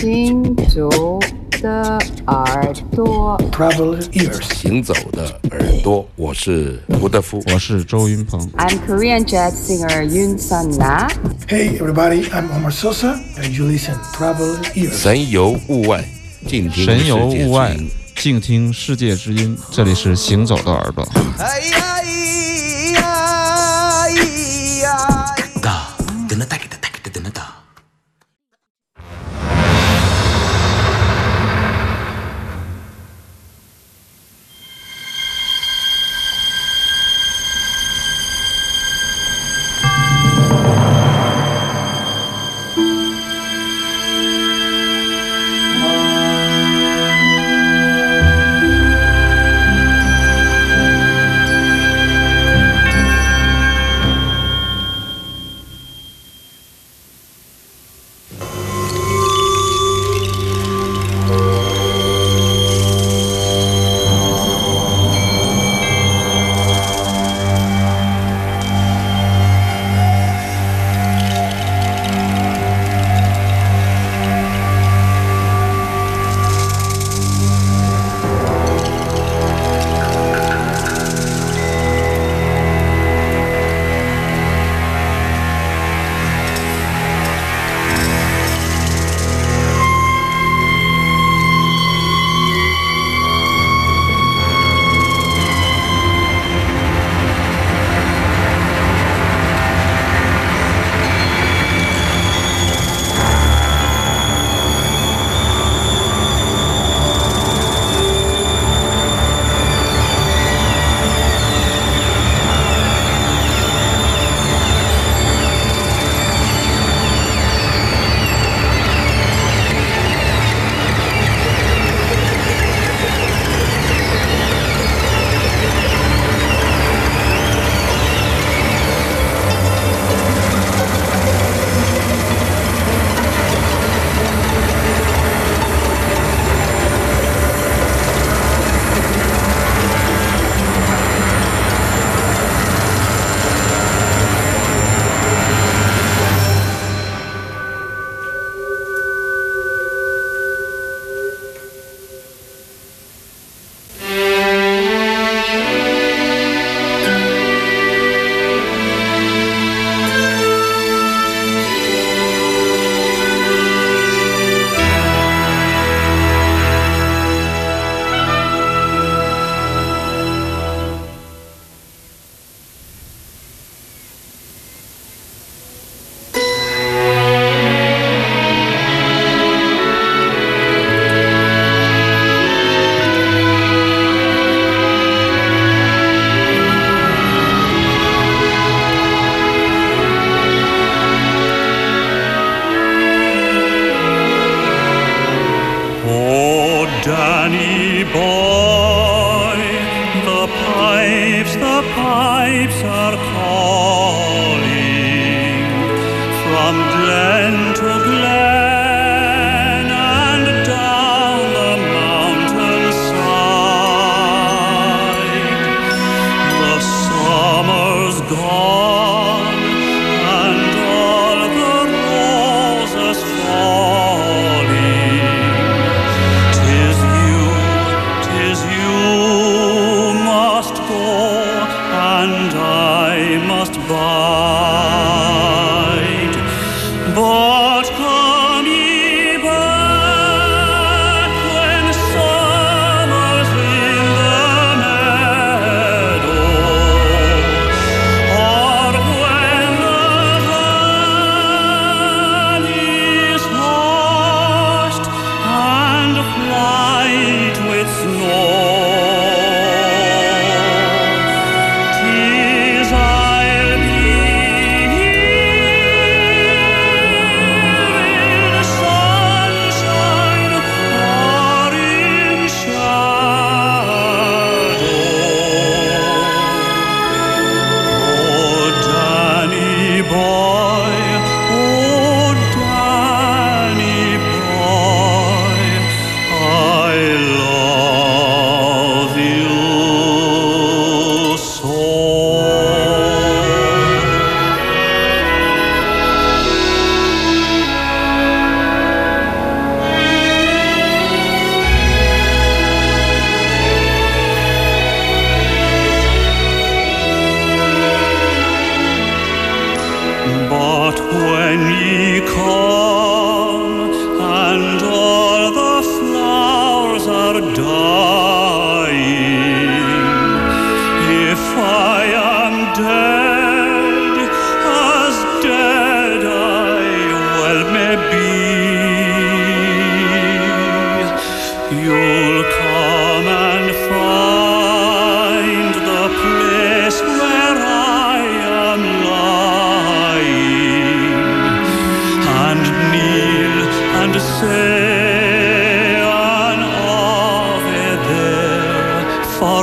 行走的耳朵，Travel ears. 行走的耳朵，我是吴德夫。我是周云鹏。I'm Korean jazz singer Yoon Sun Na. Hey everybody, I'm Omar Sosa, and you listen Travel ears. 神游物外，静听神游世界物外之音，静听世界之音。这里是行走的耳朵。哎呀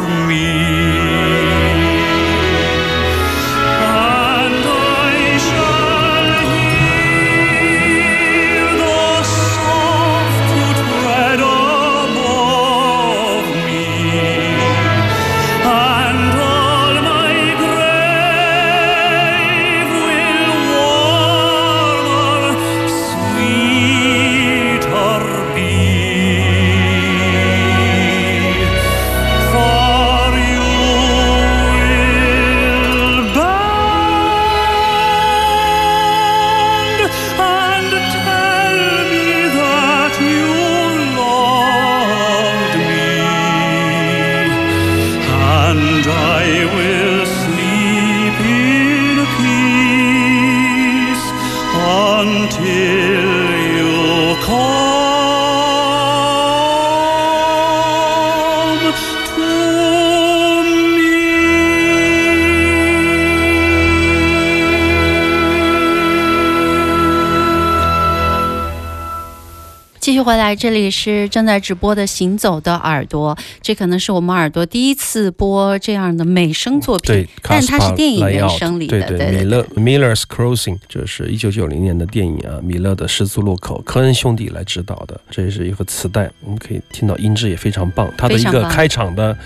me. 回来，这里是正在直播的《行走的耳朵》，这可能是我们耳朵第一次播这样的美声作品，对，但它是电影原声里的，对对米勒 Miller's Crossing，这是一九九零年的电影啊，米勒的十字路口，科恩兄弟来指导的，这是一个磁带，我们可以听到音质也非常棒，它的一个开场的。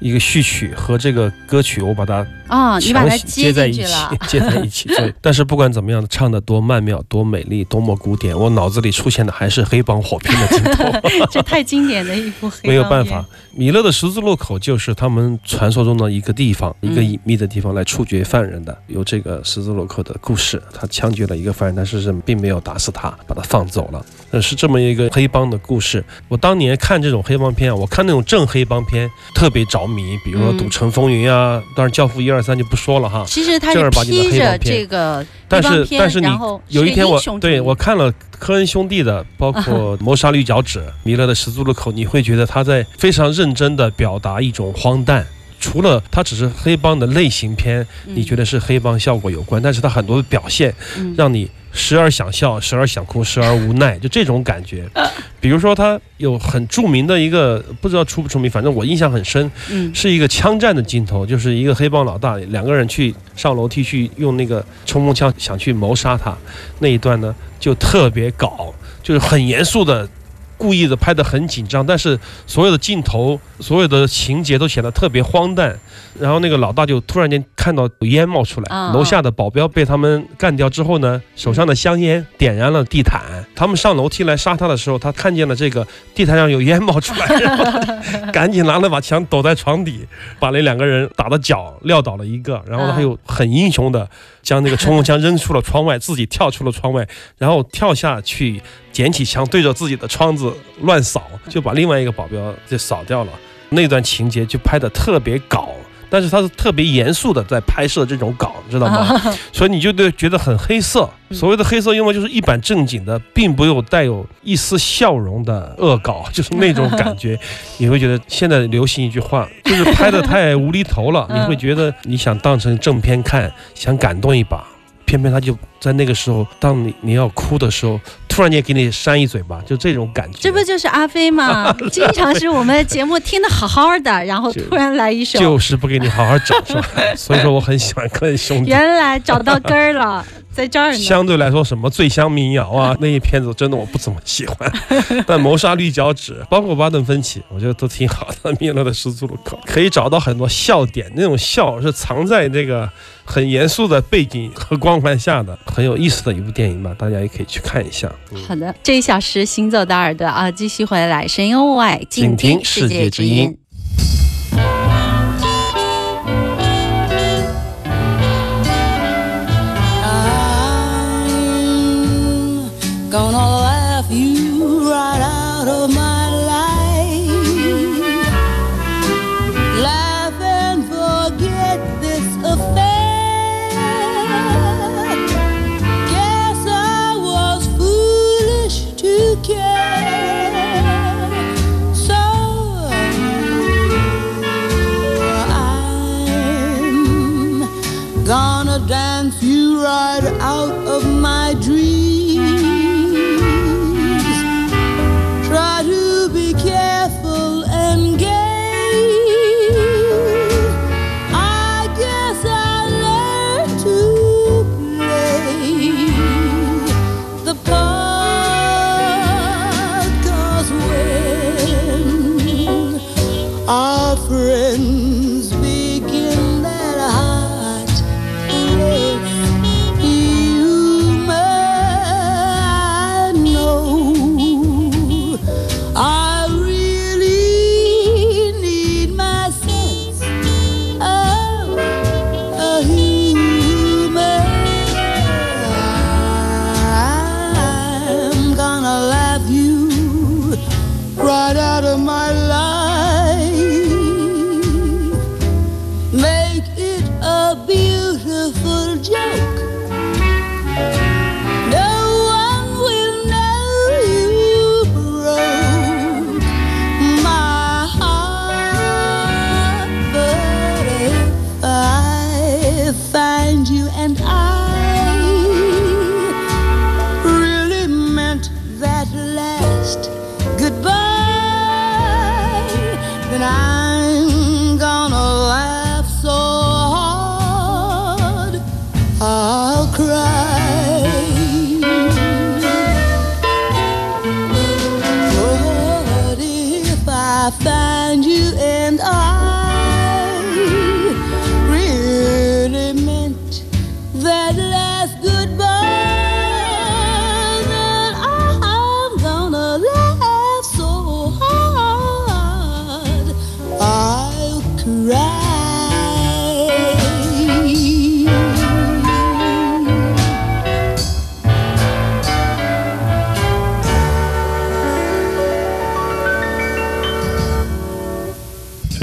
一个序曲和这个歌曲，我把它啊，你把它接在一起 接在一起。对，但是不管怎么样，唱的多曼妙、多美丽、多么古典，我脑子里出现的还是黑帮火拼的镜头。这太经典的一部黑没有办法，米勒的十字路口就是他们传说中的一个地方，嗯一个隐秘的地方来处决犯人的。有这个十字路口的故事，他枪决了一个犯人，但是是并没有打死他，把他放走了。呃，是这么一个黑帮的故事。我当年看这种黑帮片啊，我看那种正黑帮片特别着迷，比如说嗯《赌城风云》啊，当然《教父》一二三就不说了哈。其实他是正儿八经的披着黑白片这个但是但是你有一天我对我看了科恩兄弟的，包括《谋杀绿脚趾》、弥勒的《十字路口》，你会觉得他在非常认真的表达一种荒诞。除了它只是黑帮的类型片，你觉得得是黑帮效果有关，但是它很多的表现嗯让你时而想笑，时而想哭，时而无奈，就这种感觉。比如说，它有很著名的一个，不知道出不出名，反正我印象很深，嗯是一个枪战的镜头，就是一个黑帮老大两个人去上楼梯去用那个冲锋枪想去谋杀他，那一段呢就特别搞，就是很严肃的。故意的拍得很紧张，但是所有的镜头、所有的情节都显得特别荒诞。然后那个老大就突然间看到有烟冒出来，啊楼下的保镖被他们干掉之后呢，手上的香烟点燃了地毯。他们上楼梯来杀他的时候，他看见了这个地毯上有烟冒出来，然后赶紧拿了把枪躲在床底，把那两个人打的脚撂倒了一个，然后他又很英雄的将那个冲锋枪扔出了窗外，自己跳出了窗外，然后跳下去捡起枪对着自己的窗子乱扫，就把另外一个保镖就扫掉了。那段情节就拍的特别搞，但是他是特别严肃的在拍摄这种搞，知道吗？所以你就对觉得很黑色。所谓的黑色幽默就是一板正经的，并不有带有一丝笑容的恶搞，就是那种感觉。你会觉得现在流行一句话，就是拍的太无厘头了。嗯你会觉得你想当成正片看，想感动一把，偏偏他就在那个时候，当你你要哭的时候，突然间给你扇一嘴巴，就这种感觉。这不就是阿飞吗？经常是我们节目听的好好的，然后突然来一首，就是不给你好好找，是吧？所以说我很喜欢跟兄弟。原来找到根儿了，在这儿呢。相对来说，什么醉乡民谣啊，那一片子真的我不怎么喜欢。但谋杀绿脚趾，包括巴顿芬奇，我觉得都挺好的。米勒的十字路口可以找到很多笑点，那种笑是藏在这个很严肃的背景和光环下的，很有意思的一部电影吧，大家也可以去看一下。嗯好的，这一小时行走的耳朵啊，继续回来，声音物外，静听世界之音。Out of my life. Laugh and forget this affair. Guess I was foolish to care. So I'm gonna dance you right friend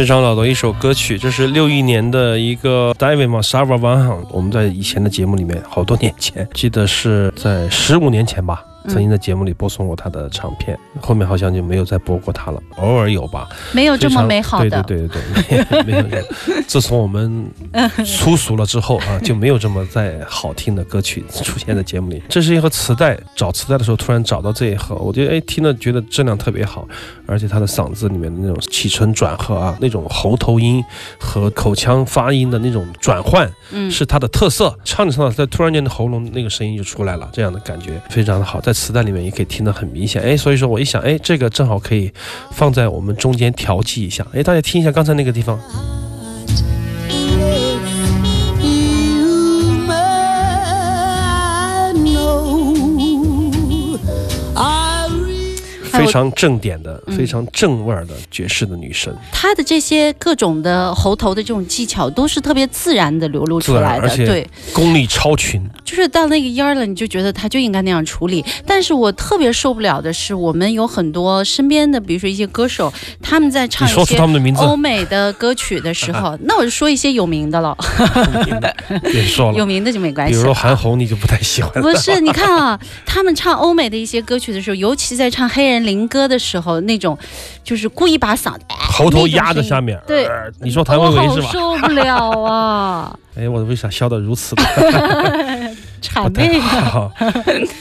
常老的一首歌曲，这是六一年的一个 David 嘛 s a v a Van Han。我们在以前的节目里面，好多年前，记得是在十五年前吧，曾经在节目里播送过他的唱片，后面好像就没有再播过他了，偶尔有吧。没有这么美好的。对对对对对，没有没有。自从我们粗俗了之后啊，就没有这么再好听的歌曲出现在节目里。这是一盒磁带，找磁带的时候突然找到这一盒，我觉得哎听了觉得质量特别好，而且他的嗓子里面的那种起承转合啊，那种喉头音和口腔发音的那种转换，嗯是他的特色。唱着唱着，他突然间的喉咙那个声音就出来了，这样的感觉非常的好，在磁带里面也可以听得很明显。哎，所以说我一想，哎，这个正好可以放在我们中间调剂一下。哎，大家听一下刚才那个地方，常正点的、嗯非常正味儿的爵士的女声，她的这些各种的喉头的这种技巧，都是特别自然的流露出来的。对，功力超群。就是到那个音儿了，你就觉得她就应该那样处理。但是我特别受不了的是，我们有很多身边的，比如说一些歌手，他们在你说出唱一些他们的名字，欧美的歌曲的时候，那我就说一些有名的了，别说了。有名的就没关系比如。说韩红，你就不太喜欢。不是，你看啊，他们唱欧美的一些歌曲的时候，尤其在唱黑人灵歌的时候，那种就是故意把嗓子喉头压在下面。对呃你说谭维维是吧？受不了啊，哎，我为啥笑得如此的谄 不太媚。好？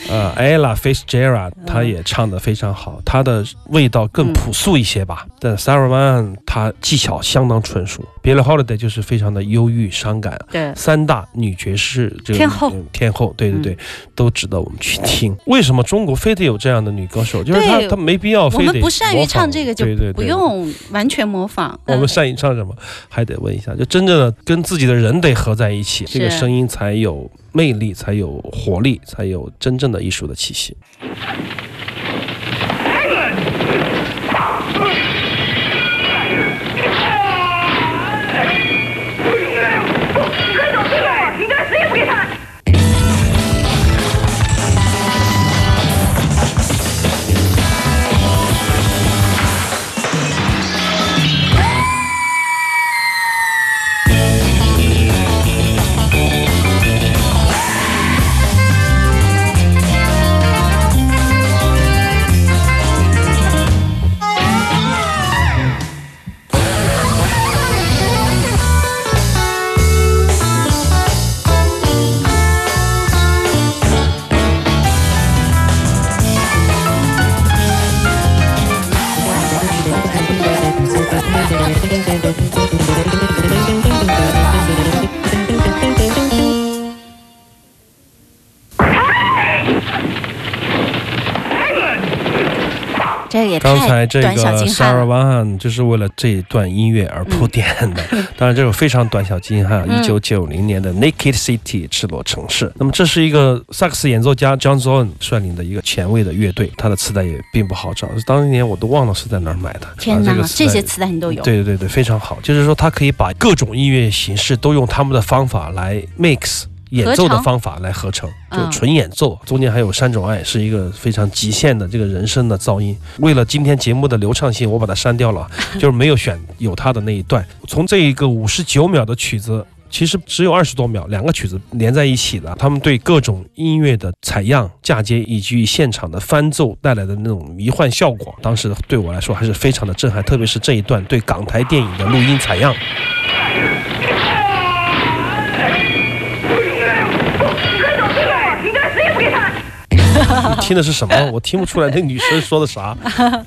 呃，Ella Fitzgerald 她也唱得非常好，她的味道更朴素一些吧。但 Sarah Vaughan 她技巧相当纯熟，Billie Holiday 就是非常的忧郁伤感。对，三大女爵士这个天后嗯天后，对对对，都值得我们去听。为什么中国非得有这样的女歌手？就是她她没必要我非得们不善于唱这个，就不用完全模仿。我们嗯善于唱什么，还得问一下，就真正的跟自己的人得合在一起，这个声音才有魅力，才有活力，才有真正的艺术的气息。才这个短小精 Sarah 悍了。Vaughan 就是为了这一段音乐而铺垫的。当然，这首非常短小精悍，嗯一九九零年的 Naked City 赤裸城市。那么，这是一个萨克斯演奏家 John Zorn 率领的一个前卫的乐队，他的磁带也并不好找，当年我都忘了是在哪儿买的。天哪，啊这个磁带这些磁带你都有。对对对对，非常好。就是说，他可以把各种音乐形式都用他们的方法来 mix。演奏的方法来合成，就嗯纯演奏，中间还有山种爱，是一个非常极限的这个人声的噪音。为了今天节目的流畅性，我把它删掉了，就是没有选有他的那一段。从这一个五十九秒的曲子。其实只有二十多秒，两个曲子连在一起的，他们对各种音乐的采样、嫁接以及现场的翻奏带来的那种迷幻效果，当时对我来说还是非常的震撼，特别是这一段对港台电影的录音采样。你听的是什么？我听不出来那女生说的啥，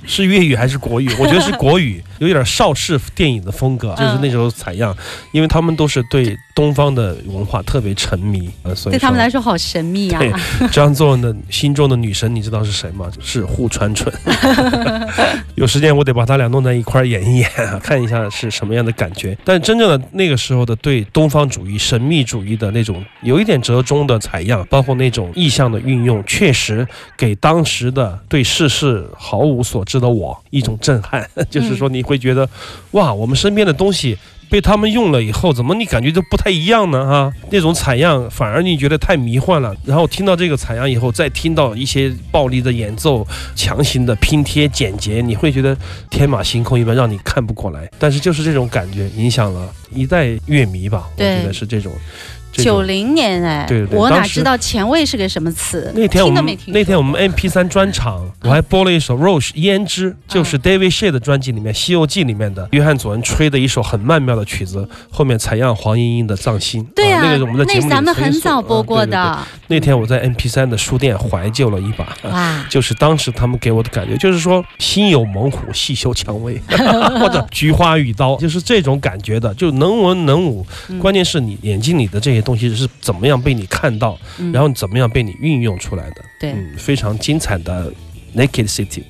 是粤语还是国语？我觉得是国语，有点邵氏电影的风格，就是那时候采样，因为他们都是对东方的文化特别沉迷，呃，所以对他们来说好神秘啊！对张作文的心中的女神，你知道是谁吗？是户川纯。有时间我得把他俩弄在一块儿演一演，看一下是什么样的感觉。但真正的那个时候的对东方主义、神秘主义的那种有一点折中的采样，包括那种意象的运用，确实给当时的对世事毫无所知的我一种震撼。就是说，你会觉得，哇，我们身边的东西。被他们用了以后，怎么你感觉都不太一样呢？哈，那种采样反而你觉得太迷幻了。然后听到这个采样以后，再听到一些暴力的演奏、强行的拼贴简洁，你会觉得天马行空一般，让你看不过来。但是就是这种感觉影响了一代乐迷吧，我觉得是这种。这九零年哎，对对对我哪知道前卫是个什么词？那天我们那天我们 M P 三专场，我还播了一首 Roche 胭脂，就是 David Shea 的专辑里面《西游记》里面的约翰佐恩吹的一首很曼妙的曲子，后面采样黄莺莺的《藏心》。对啊，啊那个是我们的节目里咱们很早播过。的。那天我在 M P 三的书店怀旧了一把。啊哇，就是当时他们给我的感觉，就是说心有猛虎，细嗅蔷薇，或者菊花与刀，就是这种感觉的，就能文能武。嗯关键是你眼睛里的这些东西是怎么样被你看到，嗯然后怎么样被你运用出来的。对嗯，非常精彩的 Naked City。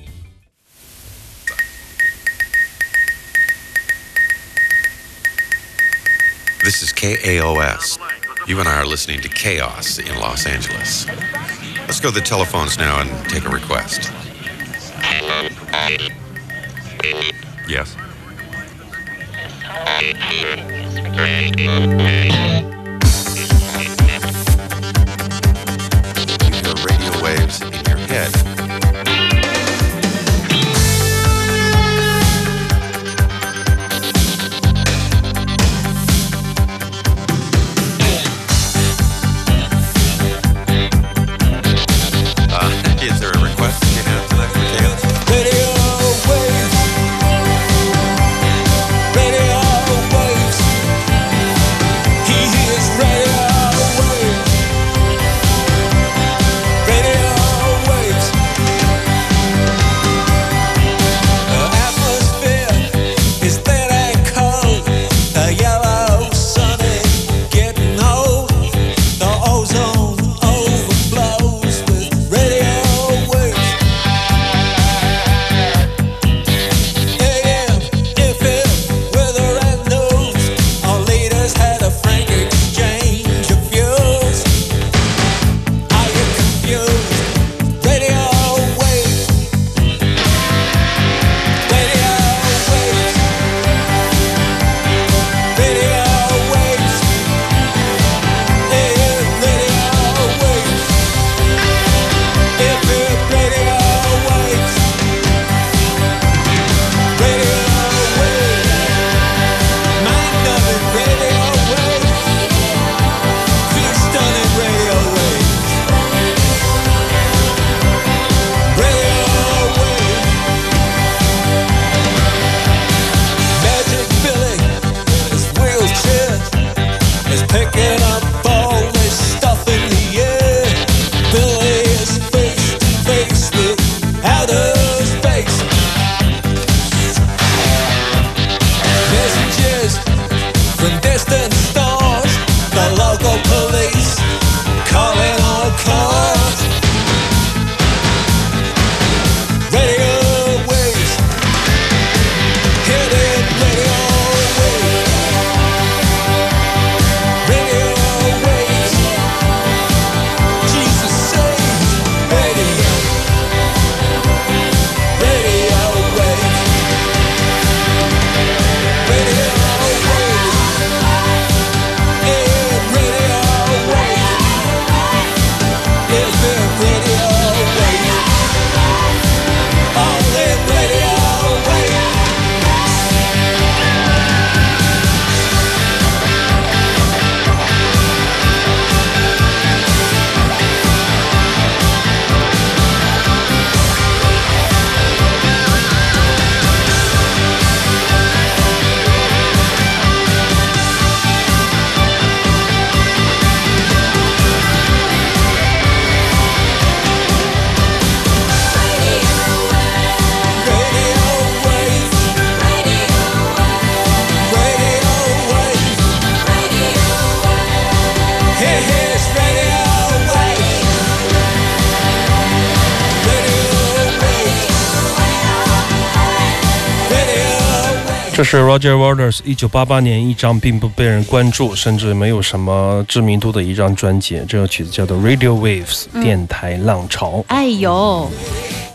This is KAOS. You and I are listening to Chaos in Los Angeles. Let's go to the telephones now and take a request. Yes. forget. 这是 Roger Waters 一九八八年一张并不被人关注，甚至没有什么知名度的一张专辑。这首曲子叫做《Radio Waves》，电台浪潮。哎呦，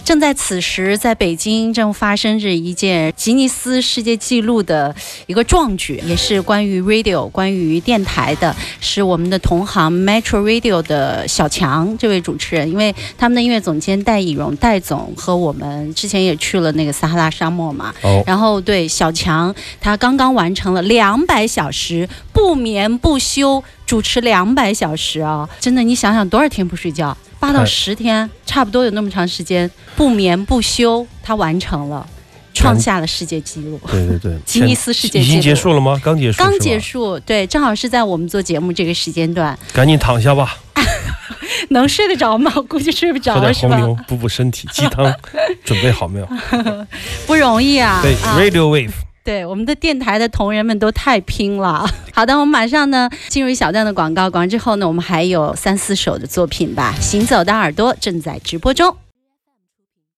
正在此时，在北京正发生着一件吉尼斯世界纪录的一个壮举，也是关于 radio、关于电台的，是我们的同行 Metro Radio 的小强这位主持人，因为他们的音乐总监戴以荣戴总和我们之前也去了那个撒哈拉沙漠嘛，哦，然后对小强，他刚刚完成了两百小时不眠不休主持两百小时啊！真的，你想想多少天不睡觉？八到太十天，差不多有那么长时间不眠不休，他完成了，创下了世界纪录。对对对，吉尼斯世界纪录已经结束了吗？刚结束，刚结，束，对，正好是在我们做节目这个时间段，赶紧躺下吧，能睡得着吗？我估计睡不着喝点是吧？红牛补补身体，鸡汤准备好没有？不容易啊！对啊，Radio Wave。对，我们的电台的同仁们都太拼了。好的，我们马上呢进入一小段的广告，广告之后呢，我们还有三四首的作品吧。行走的耳朵正在直播中。